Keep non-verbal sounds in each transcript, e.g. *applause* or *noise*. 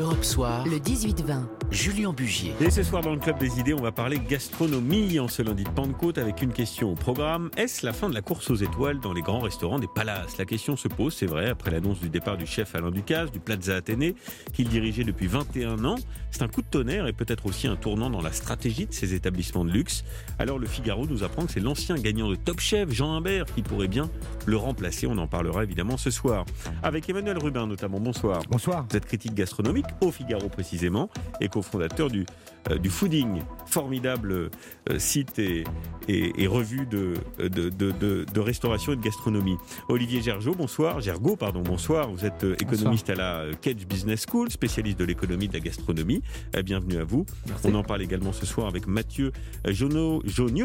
Europe Soir, le 18-20. Julien Bugier. Et ce soir dans le Club des Idées, on va parler gastronomie en ce lundi de Pentecôte avec une question au programme. Est-ce la fin de la course aux étoiles dans les grands restaurants des palaces? La question se pose, c'est vrai, après l'annonce du départ du chef Alain Ducasse du Plaza Athénée, qu'il dirigeait depuis 21 ans. C'est un coup de tonnerre et peut-être aussi un tournant dans la stratégie de ces établissements de luxe. Alors le Figaro nous apprend que c'est l'ancien gagnant de Top Chef, Jean Imbert, qui pourrait bien le remplacer. On en parlera évidemment ce soir. Avec Emmanuel Rubin notamment. Bonsoir. Bonsoir. Vous êtes critique gastronomique au Figaro précisément et cofondateur du, euh, du Fooding, formidable euh, site et, et, revue de, de, de, restauration et de gastronomie. Olivier Gergeau, bonsoir. Pardon, bonsoir. Vous êtes euh, économiste à la Cage Business School, spécialiste de l'économie de la gastronomie. bienvenue à vous. On en parle également ce soir avec Mathieu Jonio,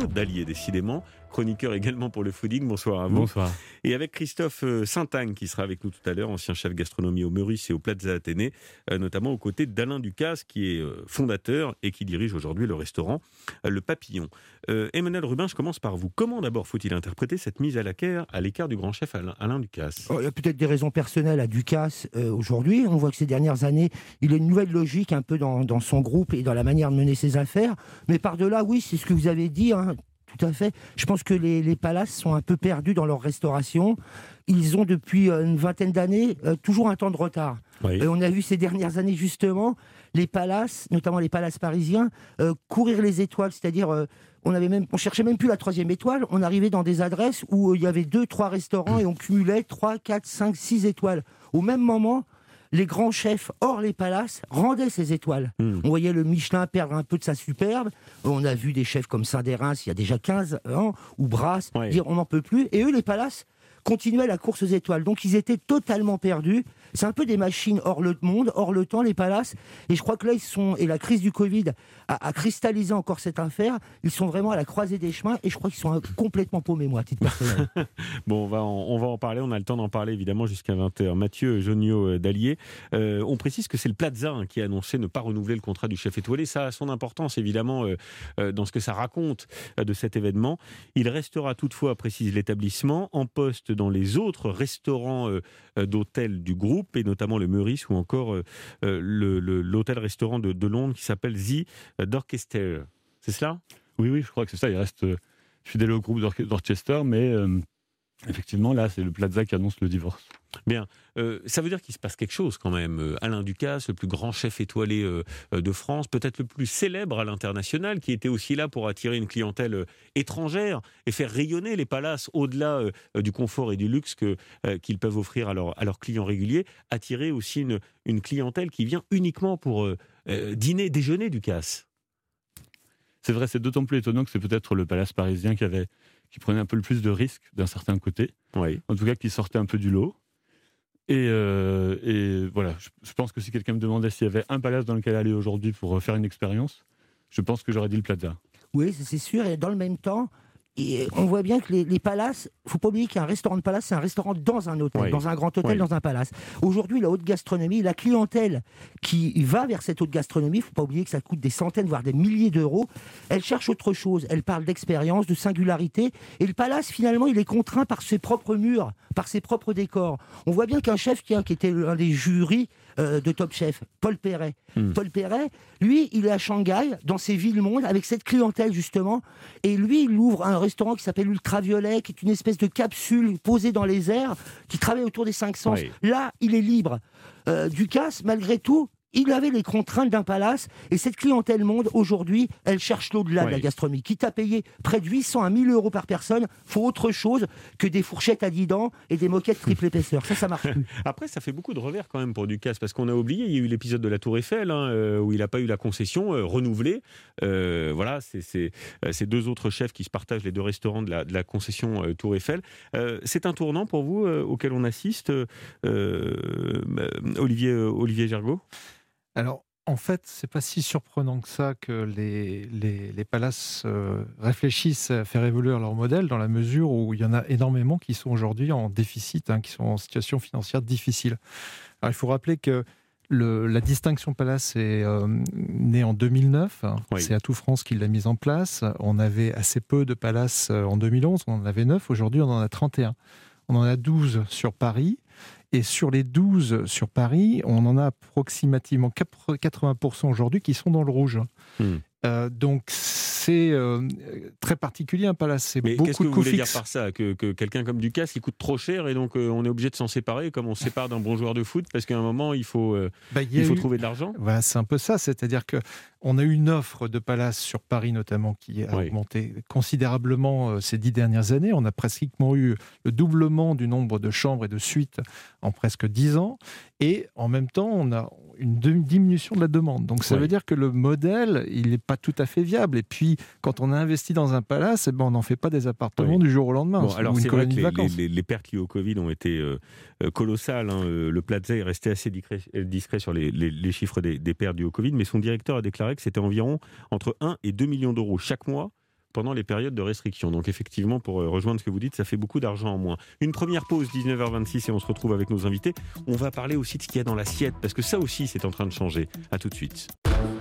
d'Allier, décidément, chroniqueur également pour le fooding. Bonsoir à vous. Bonsoir. Et avec Christophe Saint-Agne qui sera avec nous tout à l'heure, ancien chef gastronomie au Meurice et au Plaza Athénée, notamment aux côtés d'Alain Ducasse qui est fondateur et qui dirige aujourd'hui le restaurant Le Papillon. Euh, Emmanuel Rubin, je commence par vous. Comment d'abord faut-il interpréter cette mise à l'écart du grand chef Alain, Ducasse? Oh, Il y a peut-être des raisons personnelles à Ducasse euh, aujourd'hui. On voit que ces dernières années, il a une nouvelle logique un peu dans, son groupe et dans la manière de mener ses affaires. Mais par-delà, oui, c'est ce que vous avez dit. Hein, tout à fait. Je pense que les, palaces sont un peu perdus dans leur restauration. Ils ont depuis euh, une vingtaine d'années toujours un temps de retard. Et on a vu ces dernières années justement les palaces, notamment les palaces parisiens, courir les étoiles, c'est-à-dire on avait même, on cherchait même plus la troisième étoile. On arrivait dans des adresses où euh, il y avait deux, trois restaurants et on cumulait trois, quatre, cinq, six étoiles. Au même moment, les grands chefs hors les palaces rendaient ces étoiles. Hmm. On voyait le Michelin perdre un peu de sa superbe. On a vu des chefs comme Saint-Dérins il y a déjà 15 ans, ou Brasse, dire on n'en peut plus. Et eux, les palaces, continuaient la course aux étoiles. Donc ils étaient totalement perdus. C'est un peu des machines hors le monde, hors le temps, les palaces. Et je crois que là, ils sont, et la crise du Covid a, cristallisé encore cette affaire. Ils sont vraiment à la croisée des chemins et je crois qu'ils sont complètement paumés, moi, à titre personnel. *laughs* bon, on va, en, on va en parler. On a le temps d'en parler, évidemment, jusqu'à 20h. Mathieu Jonio euh, d'Allier. Euh, on précise que c'est le Plaza hein, qui a annoncé ne pas renouveler le contrat du chef étoilé. Ça a son importance, évidemment, euh, dans ce que ça raconte de cet événement. Il restera toutefois, précise l'établissement, en poste dans les autres restaurants d'hôtels du groupe et notamment le Meurice ou encore euh, euh, l'hôtel-restaurant de, Londres qui s'appelle The Dorchester. C'est cela? Oui, oui, je crois que c'est ça. Il reste fidèle au groupe d'Orchester, mais euh, effectivement, là, c'est le Plaza qui annonce le divorce. Bien. Euh, ça veut dire qu'il se passe quelque chose quand même. Euh, Alain Ducasse, le plus grand chef étoilé euh, de France, peut-être le plus célèbre à l'international, qui était aussi là pour attirer une clientèle étrangère et faire rayonner les palaces au-delà du confort et du luxe que, qu'ils peuvent offrir à, à, leurs clients réguliers, attirer aussi une, une clientèle qui vient uniquement pour dîner, déjeuner Ducasse. C'est vrai, c'est d'autant plus étonnant que c'est peut-être le palace parisien qui avait qui prenait un peu le plus de risques d'un certain côté. Oui. En tout cas, qui sortait un peu du lot. Et, euh, et voilà, je, pense que si quelqu'un me demandait s'il y avait un palace dans lequel aller aujourd'hui pour faire une expérience, je pense que j'aurais dit le Plaza. Oui, c'est sûr. Et dans le même temps, et on voit bien que les, les palaces, faut pas oublier qu'un restaurant de palace, c'est un restaurant dans un hôtel, dans un grand hôtel, dans un palace. Aujourd'hui, la haute gastronomie, la clientèle qui va vers cette haute gastronomie, faut pas oublier que ça coûte des centaines, voire des milliers d'euros. Elle cherche autre chose. Elle parle d'expérience, de singularité. Et le palace, finalement, il est contraint par ses propres murs, par ses propres décors. On voit bien qu'un chef qui, qui était l'un des jurys euh, de Top Chef, Paul Perret. Hmm. Paul Perret, lui, il est à Shanghai, dans ses villes-mondes, avec cette clientèle justement, et lui, il ouvre un restaurant qui s'appelle Ultraviolet, qui est une espèce de capsule posée dans les airs, qui travaille autour des cinq sens. Là, il est libre. Euh, Ducasse, malgré tout, il avait les contraintes d'un palace et cette clientèle monde aujourd'hui, elle cherche l'au-delà de la gastronomie. Quitte à payer près de 800 à 1000 euros par personne, faut autre chose que des fourchettes à 10 dents et des moquettes triple épaisseur. Ça, ça marche plus. *laughs* Après, ça fait beaucoup de revers quand même pour Ducasse parce qu'on a oublié, il y a eu l'épisode de la Tour Eiffel hein, euh, où il n'a pas eu la concession euh, renouvelée. Euh, voilà, c'est ces deux autres chefs qui se partagent les deux restaurants de la, concession Tour Eiffel. c'est un tournant pour vous auquel on assiste, Olivier, Olivier Gergaud? Alors, en fait, c'est pas si surprenant que ça que les, les, palaces euh, réfléchissent à faire évoluer leur modèle dans la mesure où il y en a énormément qui sont aujourd'hui en déficit, hein, qui sont en situation financière difficile. Alors, il faut rappeler que le, la distinction palace est euh, née en 2009. C'est à tout France qui l'a mise en place. On avait assez peu de palaces euh, en 2011. On en avait 9. Aujourd'hui, on en a 31. On en a 12 sur Paris. Et sur les 12 sur Paris, on en a approximativement 80% aujourd'hui qui sont dans le rouge. Hmm. Euh, donc c'est euh, très particulier un palace. C'est beaucoup qu'est-ce que vous voulez dire par ça Que, quelqu'un comme Ducasse, il coûte trop cher et donc euh, on est obligé de s'en séparer comme on se sépare d'un bon joueur de foot parce qu'à un moment il faut, bah, il, faut trouver de l'argent voilà, C'est un peu ça, c'est-à-dire que on a eu une offre de palace sur Paris notamment qui a augmenté considérablement ces dix dernières années. On a pratiquement eu le doublement du nombre de chambres et de suites en presque dix ans. Et en même temps, on a une diminution de la demande. Donc ça veut dire que le modèle, il n'est pas tout à fait viable. Et puis, quand on a investi dans un palace, eh ben, on n'en fait pas des appartements du jour au lendemain. alors c'est vrai que les, pertes liées au Covid ont été euh, euh, colossales. Hein. Euh, le Plaza est resté assez discret, sur les, chiffres des, des pertes dues au Covid, mais son directeur a déclaré que c'était environ entre 1 et 2 millions d'euros chaque mois pendant les périodes de restriction. Donc effectivement, pour euh, rejoindre ce que vous dites, ça fait beaucoup d'argent en moins. Une première pause, 19h26, et on se retrouve avec nos invités. On va parler aussi de ce qu'il y a dans l'assiette, parce que ça aussi, c'est en train de changer. À tout de suite.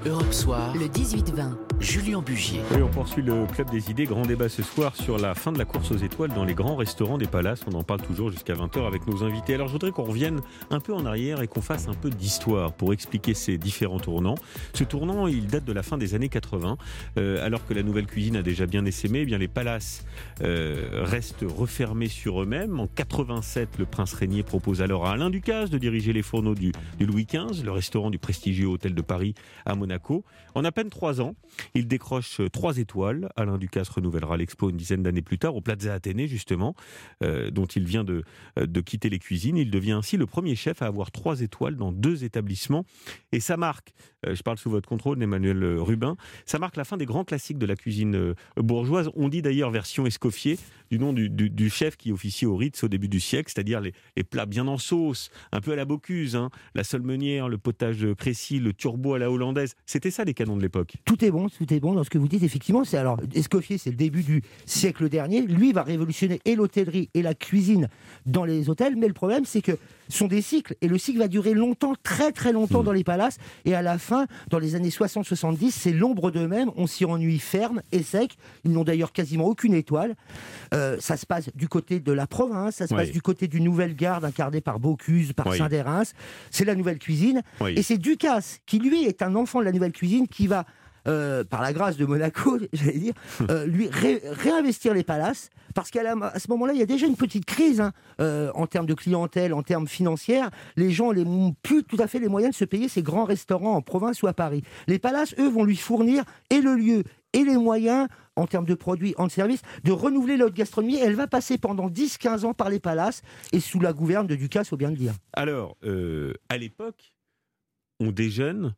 Europe Soir, le 18-20, Julien Bugier. Et on poursuit le Club des idées. Grand débat ce soir sur la fin de la course aux étoiles dans les grands restaurants des palaces. On en parle toujours jusqu'à 20h avec nos invités. Alors je voudrais qu'on revienne un peu en arrière et qu'on fasse un peu d'histoire pour expliquer ces différents tournants. Ce tournant, il date de la fin des années 80, euh, alors que la nouvelle cuisine a déjà bien essaimé, eh bien les palaces euh, restent refermés sur eux-mêmes. En 87, le prince régnier propose alors à Alain Ducasse de diriger les fourneaux du, Louis XV, le restaurant du prestigieux hôtel de Paris à Monaco. En à peine trois ans, il décroche trois étoiles. Alain Ducasse renouvellera l'expo une dizaine d'années plus tard au Plaza Athénée, justement, euh, dont il vient de, de quitter les cuisines. Il devient ainsi le premier chef à avoir trois étoiles dans deux établissements. Et ça marque, euh, je parle sous votre contrôle, Emmanuel Rubin, ça marque la fin des grands classiques de la cuisine bourgeoise. On dit d'ailleurs version Escoffier du nom du, chef qui officie au Ritz au début du siècle, c'est-à-dire les, plats bien en sauce, un peu à la Bocuse, hein. la solmenière, le potage Crécy, le turbo à la hollandaise. C'était ça les canons de l'époque. Tout est bon, tout est bon dans ce que vous dites. Effectivement, c'est alors Escoffier, c'est le début du siècle dernier. Lui va révolutionner et l'hôtellerie et la cuisine dans les hôtels, mais le problème c'est que ce sont des cycles et le cycle va durer longtemps, très très longtemps hmm. dans les palaces. Et à la fin, dans les années 60-70, c'est l'ombre d'eux-mêmes. On s'y ennuie ferme et sec. Ils n'ont d'ailleurs quasiment aucune étoile. Euh, ça se passe du côté de la province, ça se passe du côté du Nouvelle-Garde, incarné par Bocuse, par Saint-Dérins. C'est la nouvelle cuisine. Et c'est Ducasse, qui lui est un enfant de la nouvelle cuisine, qui va euh, par la grâce de Monaco, *laughs* j'allais dire, euh, lui réinvestir les palaces, parce qu'à ce moment-là, il y a déjà une petite crise hein, en termes de clientèle, en termes financiers. Les gens n'ont plus tout à fait les moyens de se payer ces grands restaurants en province ou à Paris. Les palaces, eux, vont lui fournir et le lieu et les moyens en termes de produits, en services, de renouveler haute gastronomie. Elle va passer pendant 10-15 ans par les palaces et sous la gouverne de Ducasse, faut bien le dire. Alors, euh, à l'époque, on déjeune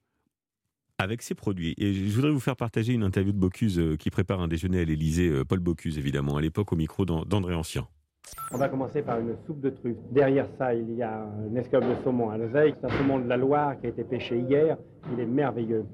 avec ces produits. Et je voudrais vous faire partager une interview de Bocuse euh, qui prépare un déjeuner à l'Elysée, euh, Paul Bocuse évidemment, à l'époque au micro d'André Ancien. On va commencer par une soupe de truffes. Derrière ça, il y a un escabeau de saumon à l'oseille. C'est un saumon de la Loire qui a été pêché hier. Il est merveilleux.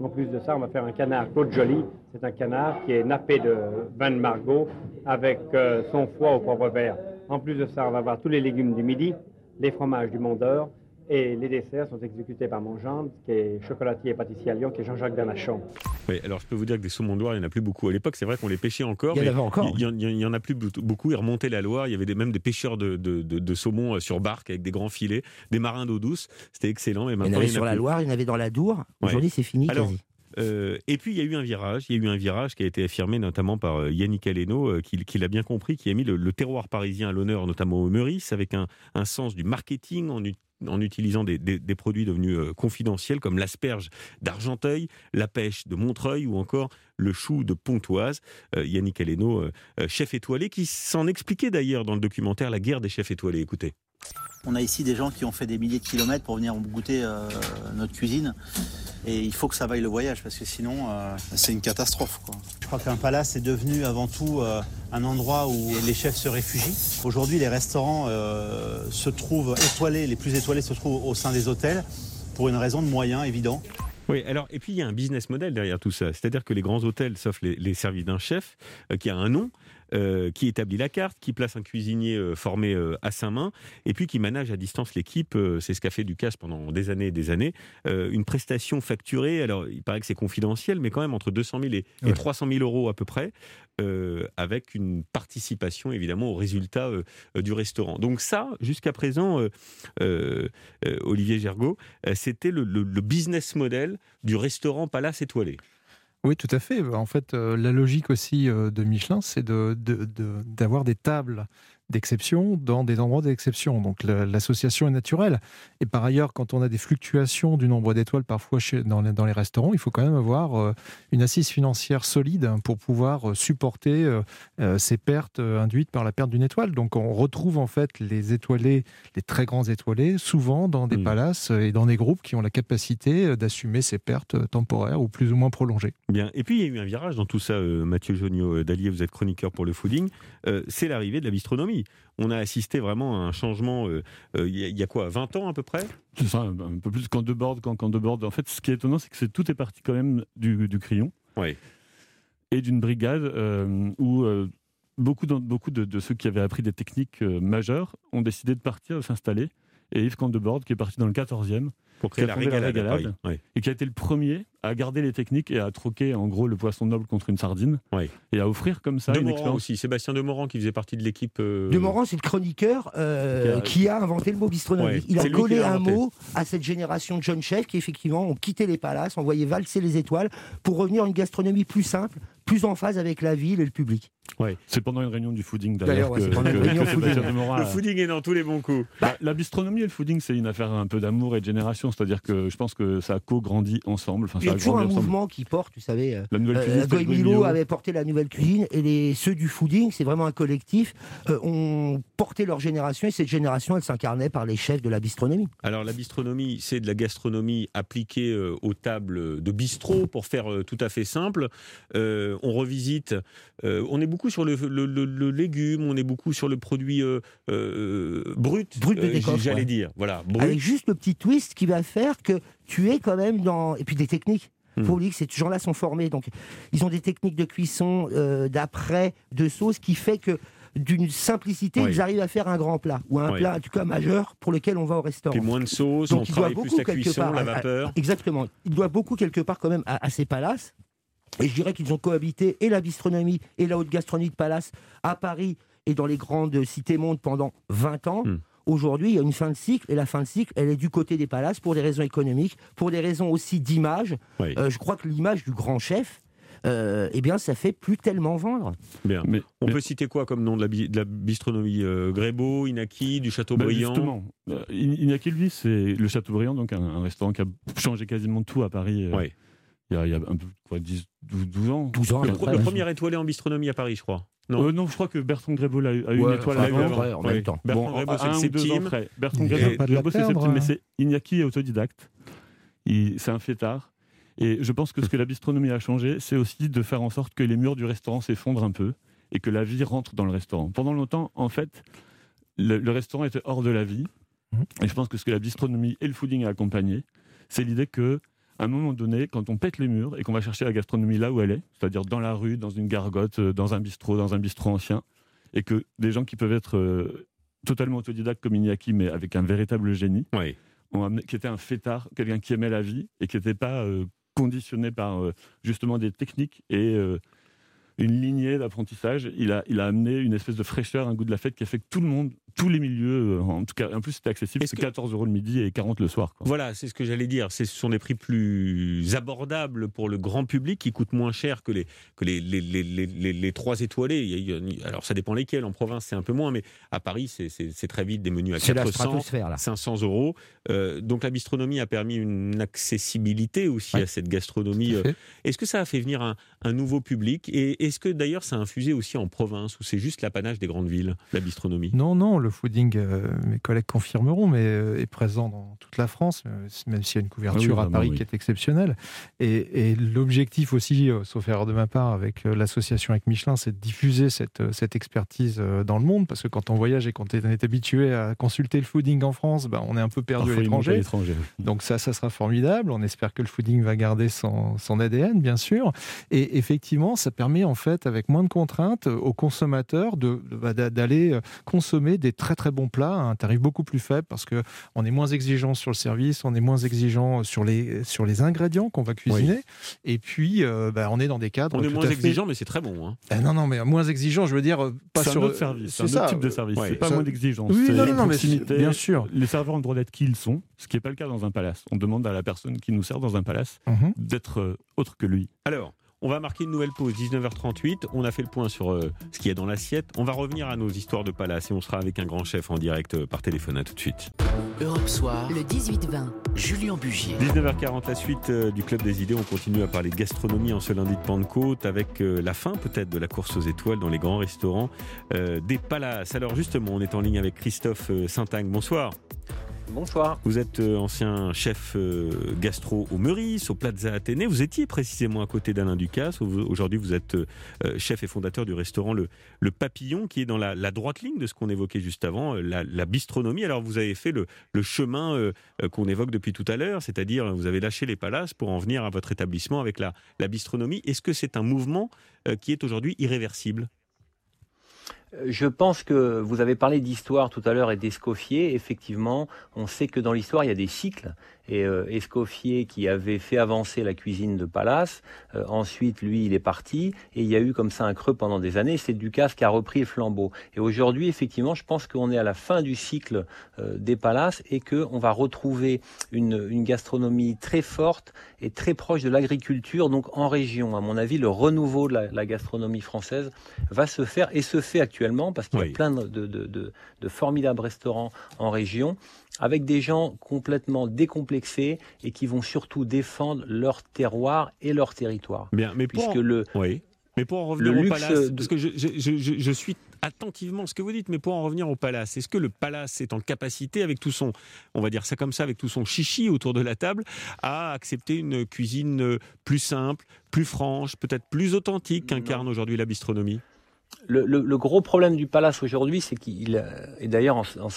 En plus de ça, on va faire un canard Claude Joly. C'est un canard qui est nappé de vin de Margot avec euh, son foie au poivre vert. En plus de ça, on va avoir tous les légumes du midi, les fromages du Mont d'Or, et les desserts sont exécutés par mon gendre, qui est chocolatier et pâtissier à Lyon, qui est Jean-Jacques Bernachon. Oui, alors je peux vous dire que des saumons de Loire, il n'y en a plus beaucoup. À l'époque, c'est vrai qu'on les pêchait encore. Il y en avait encore. Il n'y en, a plus beaucoup. Ils remontaient la Loire. Il y avait des, même des pêcheurs de, de, saumon euh, sur barque avec des grands filets, des marins d'eau douce. C'était excellent. il y en avait sur la Loire, il y en avait dans la Dour. Aujourd'hui, c'est fini. quasi. Euh, et puis il y a eu un virage, il y a eu un virage qui a été affirmé notamment par euh, Yannick Aleno, qui, l'a bien compris, qui a mis le, terroir parisien à l'honneur, notamment au Meurice, avec un, un, sens du marketing en, en utilisant des, produits devenus euh, confidentiels comme l'asperge d'Argenteuil, la pêche de Montreuil ou encore le chou de Pontoise. Euh, Yannick Aleno, euh, chef étoilé, qui s'en expliquait d'ailleurs dans le documentaire La guerre des chefs étoilés. Écoutez. On a ici des gens qui ont fait des milliers de kilomètres pour venir goûter notre cuisine. Et il faut que ça vaille le voyage parce que sinon, euh, c'est une catastrophe. Je crois qu'un palace est devenu avant tout euh, un endroit où les chefs se réfugient. Aujourd'hui, les restaurants euh, se trouvent étoilés, les plus étoilés se trouvent au sein des hôtels pour une raison de moyens évident. Oui, alors, et puis il y a un business model derrière tout ça. C'est-à-dire que les grands hôtels, sauf les, les services d'un chef qui a un nom, euh, qui établit la carte, qui place un cuisinier euh, formé euh, à sa main, et puis qui manage à distance l'équipe. c'est ce qu'a fait Ducasse pendant des années et des années. Une prestation facturée, alors il paraît que c'est confidentiel, mais quand même entre 200 000 et, et Ouais. 300 000 euros à peu près, avec une participation évidemment au résultat du restaurant. Donc ça, jusqu'à présent, Olivier Gergaud, c'était le, le- le business model du restaurant Palace étoilé. Oui, tout à fait. En fait, euh, la logique aussi euh, de Michelin, c'est d'avoir des tables d'exception dans des endroits d'exception. Donc la- l'association est naturelle. Et par ailleurs, quand on a des fluctuations du nombre d'étoiles parfois chez, dans, les, dans les restaurants, il faut quand même avoir euh, une assise financière solide pour pouvoir euh, supporter euh, ces pertes induites par la perte d'une étoile. Donc on retrouve en fait les étoilés, les très grands étoilés, souvent dans des Mm. palaces et dans des groupes qui ont la capacité d'assumer ces pertes temporaires ou plus ou moins prolongées. Bien. Et puis il y a eu un virage dans tout ça, Mathieu Jonio d'Allier, vous êtes chroniqueur pour le fooding. C'est l'arrivée de la bistronomie. On a assisté vraiment à un changement, euh, euh, il y, a- il y a quoi, 20 ans à peu près? C'est ça, un peu plus qu'en deux boards. Quand, deux boards. En fait, ce qui est étonnant, c'est que tout est parti quand même du, du crayon Oui. et d'une brigade euh, où beaucoup, de, de ceux qui avaient appris des techniques majeures ont décidé de partir, de s'installer. Et Yves Candebord, qui est parti dans le 14e, Pour créer la régalade, et qui a été le premier à garder les techniques et à troquer en gros le poisson noble contre une sardine Oui. et à offrir comme ça De une Morand expérience. aussi, Sébastien Demorand qui faisait partie de l'équipe. euh, De Morand, c'est le chroniqueur euh, qui a inventé le mot bistronomie. Ouais, il a collé un mot à cette génération de jeunes chefs qui, effectivement, ont quitté les palaces, envoyé valser les étoiles pour revenir à une gastronomie plus simple, plus en phase avec la ville et le public. Ouais. C'est pendant une réunion du fooding D'ailleurs, ouais. Demorand Le a- fooding est dans tous les bons coups. Bah, la bistronomie et le fooding, c'est une affaire un peu d'amour et de génération. C'est-à-dire que je pense que ça a co-grandi ensemble. Enfin, Il y a a toujours un ensemble. mouvement qui porte, vous savez. euh, La nouvelle cuisine, Euh, Goy Goy Milo avait porté la nouvelle cuisine et les, ceux du fooding, c'est vraiment un collectif, euh, ont porté leur génération et cette génération, elle s'incarnait par les chefs de la bistronomie. Alors la bistronomie, c'est de la gastronomie appliquée euh, aux tables de bistrot, pour faire euh, tout à fait simple. Euh, on revisite, euh, on est beaucoup sur le, le- le- le légume, on est beaucoup sur le produit euh, euh, brut, Brut de euh, décoffre, j'allais ouais. dire. Voilà, brut. Avec juste le petit twist qui va faire que tu es quand même dans... Et puis des techniques. Hmm. faut oublier que ces gens-là sont formés. Donc, ils ont des techniques de cuisson, euh, d'après, de sauce, qui fait que d'une simplicité, Oui. ils arrivent à faire un grand plat, ou un Oui. plat, en tout cas, majeur, pour lequel on va au restaurant. Puis moins de sauce, Donc, on travaille plus beaucoup la quelque cuisson, part la à- à- vapeur. Exactement. Il doit beaucoup quelque part quand même à, à ces palaces. Et je dirais qu'ils ont cohabité et la bistronomie et la haute gastronomie de palace à Paris et dans les grandes cités mondes pendant 20 ans. Hmm. Aujourd'hui, il y a une fin de cycle et la fin de cycle, elle est du côté des palaces pour des raisons économiques, pour des raisons aussi d'image. Oui. Euh, je crois que l'image du grand chef, euh, eh bien, ça fait plus tellement vendre. Bien. Mais, On mais- peut citer quoi comme nom de la, bi- de la bistronomie euh, Grébeau, Inaki, du Châteaubriand? Justement, euh, In- Iñaki, lui, c'est le Châteaubriand, donc un, un restaurant qui a changé quasiment tout à Paris. euh, Ouais. Il y a, il y a un peu quoi, 10, 12, 12 ans. 12 ans, Le, le premier étoilé en bistronomie à Paris, je crois. Non. Euh, non, je crois que Bertrand Grébeau a, eu- Ouais, une étoile enfin, avant. près, en même temps. Bertrand Bon, Grébeau, c'est septime. Bertrand Grébeau, c'est septime, mais hein. c'est Iñaki est autodidacte. C'est un fêtard. Et je pense que ce que la bistronomie a changé, c'est aussi de faire en sorte que les murs du restaurant s'effondrent un peu et que la vie rentre dans le restaurant. Pendant longtemps, en fait, le, le restaurant était hors de la vie. Mhm. Et je pense que ce que la bistronomie et le fooding a accompagné, c'est l'idée que à un moment donné, quand on pète les murs et qu'on va chercher la gastronomie là où elle est, c'est-à-dire dans la rue, dans une gargote, euh, dans un bistrot, dans un bistrot ancien, et que des gens qui peuvent être euh, totalement autodidactes comme Iñaki, mais avec un véritable génie, Ouais. ont amené- qui était un fêtard, quelqu'un qui aimait la vie et qui n'était pas euh, conditionné par euh, justement des techniques et une lignée d'apprentissage. Il a, il a amené une espèce de fraîcheur, un goût de la fête qui a fait que tout le monde, tous les milieux, euh, en tout cas, en plus c'était accessible, c'est que- 14 euros le midi et 40 le soir. quoi. Voilà, c'est ce que j'allais dire. C'est- Ce sont des prix plus abordables pour le grand public qui coûtent moins cher que les, que les, les, les, les- les- les trois étoilés. Alors ça dépend lesquels. En province, c'est un peu moins, mais à Paris, c'est- très vite des menus à C'est la 400. stratosphère, là. 500 euros. Euh, donc la bistronomie a permis une accessibilité aussi Ouais. à cette gastronomie. Euh. Est-ce que ça a fait venir un, un nouveau public? Et est-ce que d'ailleurs ça a infusé aussi en province, où c'est juste l'apanage des grandes villes, la bistronomie? Non, non, Le fooding, mes collègues confirmeront, mais est présent dans toute la France, même s'il y a une couverture Ah oui, à Paris oui. qui est exceptionnelle. Et, et l'objectif aussi, sauf erreur de ma part, avec l'association avec Michelin, c'est de diffuser cette, cette expertise dans le monde, parce que quand on voyage et quand on est habitué à consulter le fooding en France, ben, on est un peu perdu à l'étranger. Donc ça, ça sera formidable. On espère que le fooding va garder son, son ADN, bien sûr. Et effectivement, ça permet en fait, avec moins de contraintes, aux consommateurs de, de- bah, d'a- d'aller consommer des très très bons plats à un tarif beaucoup plus faible parce que on est moins exigeant sur le service, on est moins exigeant sur les sur les ingrédients qu'on va cuisiner. Et puis, euh, bah, on est dans des cadres On est tout moins fait- exigeant, mais c'est très bon. hein. Eh non, non, mais moins exigeant, je veux dire, euh, pas C'est sur un autre service, c'est c'est un autre ça. type de service. ouais. c'est pas Ça- moins d'exigence. Oui, c'est non, une non, non, mais proximité. c'est- bien sûr. Les serveurs ont le droit d'être qui ils sont, ce qui n'est pas le cas dans un palace. On demande à la personne qui nous sert dans un palace Mhm. d'être euh, autre que lui. Alors, on va marquer une nouvelle pause, 19h38. On a fait le point sur euh, ce qu'il y a dans l'assiette. On va revenir à nos histoires de palace et on sera avec un grand chef en direct euh, par téléphone. À tout de suite. Europe Soir, le 18-20, Julien Bugier. 19h40, la suite euh, du Club des Idées. On continue à parler de gastronomie en ce lundi de Pentecôte avec euh, la fin peut-être de la course aux étoiles dans les grands restaurants euh, des palaces. Alors justement, on est en ligne avec Christophe euh, Saint-Agne. Bonsoir. Bonsoir. Vous êtes euh, ancien chef euh, gastro au Meurice, au Plaza Athénée. Vous étiez précisément à côté d'Alain Ducasse. Au- Aujourd'hui, vous êtes euh, chef et fondateur du restaurant Le, Papillon, qui est dans la, droite ligne de ce qu'on évoquait juste avant, la, bistronomie. Alors, vous avez fait le, chemin qu'on évoque depuis tout à l'heure, c'est-à-dire vous avez lâché les palaces pour en venir à votre établissement avec la, la bistronomie. Est-ce que c'est un mouvement qui est aujourd'hui irréversible? Je pense que vous avez parlé d'histoire tout à l'heure et d'Escoffier. Effectivement, on sait que dans l'histoire, il y a des cycles. Et euh, Escoffier, qui avait fait avancer la cuisine de Palace, euh, ensuite, lui, il est parti. Et il y a eu comme ça un creux pendant des années. C'est Ducasse qui a repris le flambeau. Et aujourd'hui, effectivement, je pense qu'on est à la fin du cycle euh, des Palaces et qu'on va retrouver une, gastronomie très forte et très proche de l'agriculture, donc en région. À mon avis, le renouveau de la gastronomie française va se faire et se fait actuellement parce qu'il y a plein de, de- de- de formidables restaurants en région avec des gens complètement décomplexés et qui vont surtout défendre leur terroir et leur territoire. Bien, mais pour Puisque le, Oui. Mais pour en revenir Le au palace, de- parce que je, je- je- je- je suis attentivement ce que vous dites, mais pour en revenir au palace, est-ce que le palace est en capacité, avec tout son, on va dire ça comme ça, avec tout son chichi autour de la table, à accepter une cuisine plus simple, plus franche, peut-être plus authentique qu'incarne aujourd'hui la bistronomie? Le, le- le gros problème du palace aujourd'hui, c'est qu'il, euh, et d'ailleurs en, en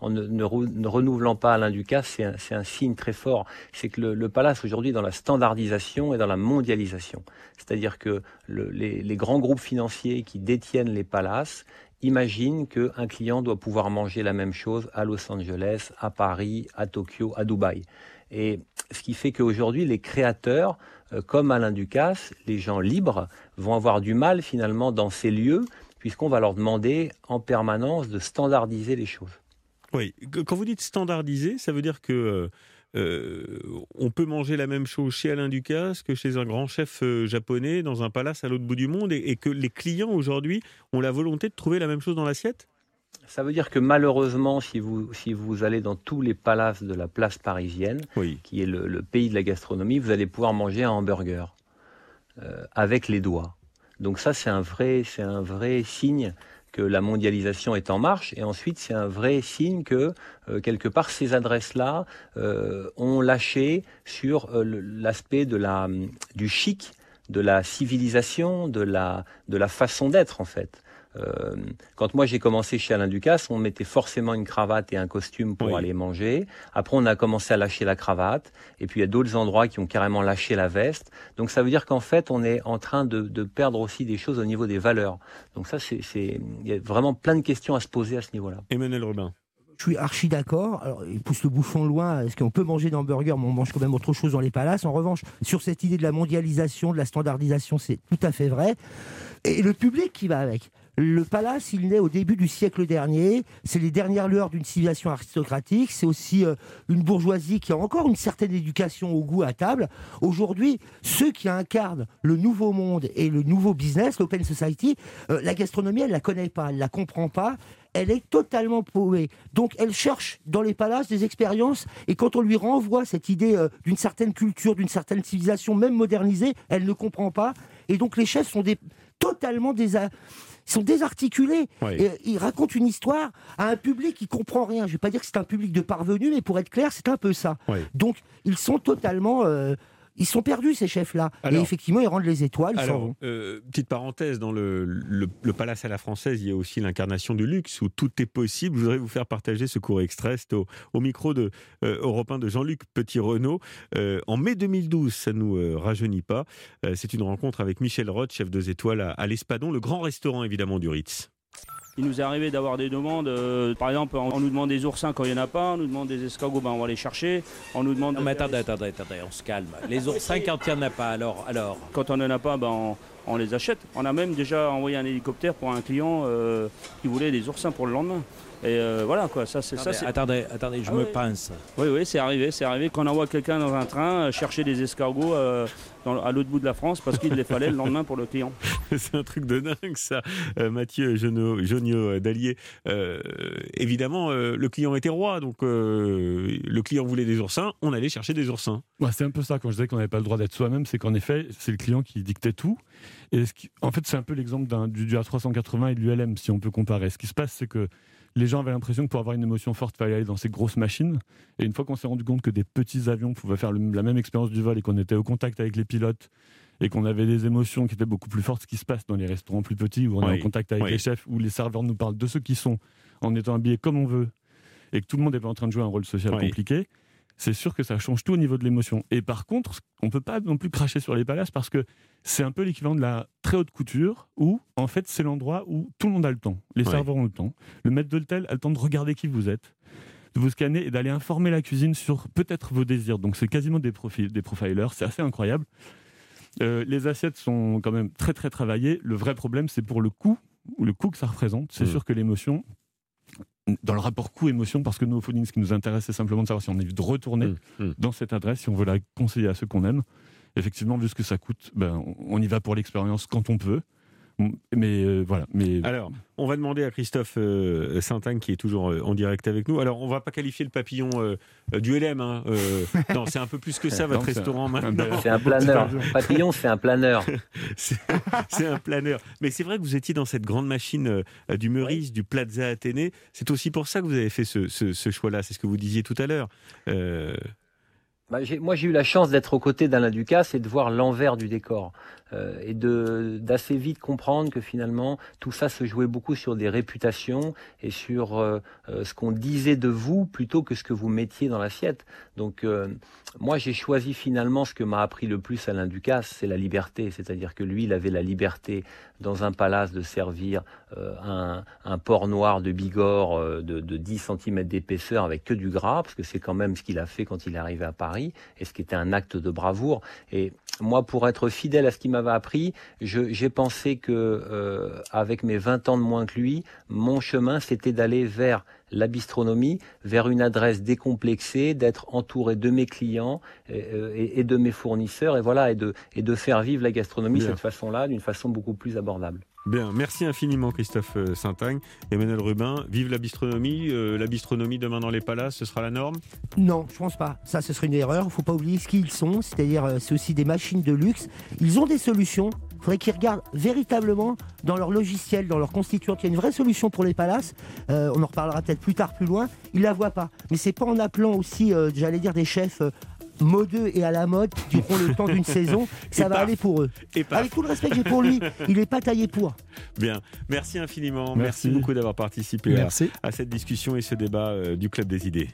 en ne, ne re- ne renouvelant pas Alain Ducasse, c'est un, un signe très fort, c'est que le, le palace aujourd'hui dans la standardisation et dans la mondialisation. C'est-à-dire que le- les, les grands groupes financiers qui détiennent les palaces imaginent qu'un client doit pouvoir manger la même chose à Los Angeles, à Paris, à Tokyo, à Dubaï. Et ce qui fait qu'aujourd'hui, les créateurs, comme Alain Ducasse, les gens libres, vont avoir du mal finalement dans ces lieux, puisqu'on va leur demander en permanence de standardiser les choses. Oui. Quand vous dites standardisé, ça veut dire que euh, euh, on peut manger la même chose chez Alain Ducasse que chez un grand chef euh, japonais dans un palace à l'autre bout du monde, et, et que les clients aujourd'hui ont la volonté de trouver la même chose dans l'assiette? Ça veut dire que malheureusement, si vous, si vous allez dans tous les palaces de la place parisienne, Oui. qui est le, le pays de la gastronomie, vous allez pouvoir manger un hamburger euh, avec les doigts. Donc ça, c'est un vrai, c'est un vrai signe que la mondialisation est en marche. Et ensuite, c'est un vrai signe que euh, quelque part ces adresses-là euh, ont lâché sur euh, l'aspect de la du chic, de la civilisation, de la de la façon d'être en fait. Euh, quand moi j'ai commencé chez Alain Ducasse, on mettait forcément une cravate et un costume pour Oui. aller manger. Après, on a commencé à lâcher la cravate. Et puis, il y a d'autres endroits qui ont carrément lâché la veste. Donc, ça veut dire qu'en fait, on est en train de, de perdre aussi des choses au niveau des valeurs. Donc, ça, c'est, il y a vraiment plein de questions à se poser à ce niveau-là. Emmanuel Rubin. Je suis archi d'accord. Alors, il pousse le bouchon loin. Est-ce qu'on peut manger des hamburgers, mais on mange quand même autre chose dans les palaces En revanche, sur cette idée de la mondialisation, de la standardisation, c'est tout à fait vrai. Et le public qui va avec? Le palace, il naît au début du siècle dernier. C'est les dernières lueurs d'une civilisation aristocratique. C'est aussi euh, une bourgeoisie qui a encore une certaine éducation au goût à table. Aujourd'hui, ceux qui incarnent le nouveau monde et le nouveau business, l'open society, euh, la gastronomie, elle la connaît pas, elle la comprend pas. Elle est totalement paumée. Donc, elle cherche dans les palaces des expériences. Et quand on lui renvoie cette idée euh, d'une certaine culture, d'une certaine civilisation, même modernisée, elle ne comprend pas. Et donc, les chefs sont totalement des Ils sont désarticulés. Et ils racontent une histoire à un public qui comprend rien. Je vais pas dire que c'est un public de parvenus, mais pour être clair, c'est un peu ça. Donc, ils sont totalement. euh, ils sont perdus, ces chefs-là. Et effectivement, ils rendent les étoiles, Alors, euh, petite parenthèse, dans le, le- le palace à la française, il y a aussi l'incarnation du luxe où tout est possible. Je voudrais vous faire partager ce court extrait. Au, au micro de euh, Europe 1 de Jean-Luc Petit-Renaud. Euh, en mai 2012, ça ne nous euh, rajeunit pas. Euh, c'est une rencontre avec Michel Roth, chef deux étoiles à, à l'Espadon, le grand restaurant évidemment du Ritz. Il nous est arrivé d'avoir des demandes, euh, par exemple, on nous demande des oursins quand il n'y en a pas, on nous demande des escargots, ben on va les chercher, on nous demande... Non, mais attendez, attendez, attendez, on se calme. Les oursins, quand il n'y en a pas, alors, alors Quand on n'en a pas, ben on, on les achète. On a même déjà envoyé un hélicoptère pour un client euh, qui voulait des oursins pour le lendemain. Et euh, voilà quoi, ça c'est ça. attendez, attendez, je Ah me oui. pince. Oui, oui, c'est arrivé, c'est arrivé qu'on envoie quelqu'un dans un train euh, chercher des escargots euh, dans- à l'autre bout de la France parce qu'il les fallait le lendemain pour le client. *laughs* C'est un truc de dingue, ça. Euh, Mathieu Jonio, Dallier. Euh, évidemment, euh, le client était roi, donc euh, le client voulait des oursins, on allait chercher des oursins. Ouais, c'est un peu ça quand je disais qu'on n'avait pas le droit d'être soi-même, c'est qu'en effet, c'est le client qui dictait tout. Et ce qui- en fait, c'est un peu l'exemple du, du A380 et de l'ULM, si on peut comparer. Ce qui se passe, c'est que les gens avaient l'impression que pour avoir une émotion forte, il fallait aller dans ces grosses machines. Et une fois qu'on s'est rendu compte que des petits avions pouvaient faire le- la même expérience du vol et qu'on était au contact avec les pilotes et qu'on avait des émotions qui étaient beaucoup plus fortes, ce qui se passe dans les restaurants plus petits où on est en contact avec oui. les chefs, où les serveurs nous parlent de ceux qui sont en étant habillés comme on veut et que tout le monde n'est pas en train de jouer un rôle social Oui. compliqué, c'est sûr que ça change tout au niveau de l'émotion. Et par contre, on peut pas non plus cracher sur les palaces parce que c'est un peu l'équivalent de la très haute couture où, en fait, c'est l'endroit où tout le monde a le temps. Les Ouais. serveurs ont le temps. Le maître d'hôtel a le temps de regarder qui vous êtes, de vous scanner et d'aller informer la cuisine sur peut-être vos désirs. Donc, c'est quasiment des, profils, des profilers. C'est assez incroyable. Euh, les assiettes sont quand même très, très travaillées. Le vrai problème, c'est pour le coût, le coût que ça représente. C'est Mm. sûr que l'émotion, dans le rapport coût-émotion, parce que nous, au fooding, ce qui nous intéresse, c'est simplement de savoir si on envie de retourner Mm, mm. dans cette adresse, si on veut la conseiller à ceux qu'on aime. Effectivement, vu ce que ça coûte, ben, on- y va pour l'expérience quand on peut. Mais euh, voilà. Mais Alors, on va demander à Christophe euh, Saint-Agne, qui est toujours euh, en direct avec nous. Alors, on va pas qualifier le papillon du LM. hein, euh, *laughs* non, c'est un peu plus que ça, votre restaurant un maintenant. bel- C'est un planeur. *laughs* Papillon, c'est un planeur. *laughs* C'est un planeur. Mais c'est vrai que vous étiez dans cette grande machine euh, du Meurice, du Plaza Athénée. C'est aussi pour ça que vous avez fait ce, ce- ce choix-là. C'est ce que vous disiez tout à l'heure. Bah, moi, j'ai eu la chance d'être aux côtés d'Alain Ducasse et de voir l'envers du décor. Euh, et de d'assez vite comprendre que finalement, tout ça se jouait beaucoup sur des réputations et sur euh, euh, ce qu'on disait de vous plutôt que ce que vous mettiez dans l'assiette. Donc, euh, moi, j'ai choisi finalement ce que m'a appris le plus Alain Ducasse, c'est la liberté. C'est-à-dire que lui, il avait la liberté dans un palace de servir euh, un, un porc noir de Bigorre euh, de, de 10 cm d'épaisseur avec que du gras, parce que c'est quand même ce qu'il a fait quand il est arrivé à Paris, et ce qui était un acte de bravoure. Et moi, pour être fidèle à ce qu'il m'avait appris, j'ai pensé que, euh, avec mes 20 ans de moins que lui, mon chemin, c'était d'aller vers la bistronomie, vers une adresse décomplexée, d'être entouré de mes clients et, euh, et- et de mes fournisseurs, et voilà, et de, et de faire vivre la gastronomie de Bien. cette façon-là, d'une façon beaucoup plus abordable. bien, merci infiniment Christophe euh, Saint-Agne. Emmanuel Rubin, vive la bistronomie. Euh, la bistronomie demain dans les palaces, ce sera la norme? Non, je pense pas. Ça, ce serait une erreur. Il faut pas oublier ce qu'ils sont. C'est-à-dire, c'est aussi des machines de luxe. Ils ont des solutions. Il faudrait qu'ils regardent véritablement dans leur logiciel, dans leur constituante. Il y a une vraie solution pour les palaces. Euh, on en reparlera peut-être plus tard, plus loin. Ils la voient pas. Mais c'est pas en appelant aussi, euh, j'allais dire, des chefs. euh, modeux et à la mode qui dureront le temps d'une *laughs* saison, que ça Et va paf. aller pour eux. Et. Avec tout le respect que j'ai pour lui, il n'est pas taillé pour. Bien, merci infiniment. Merci, Merci. beaucoup d'avoir participé à, cette discussion et ce débat euh, du Club des idées.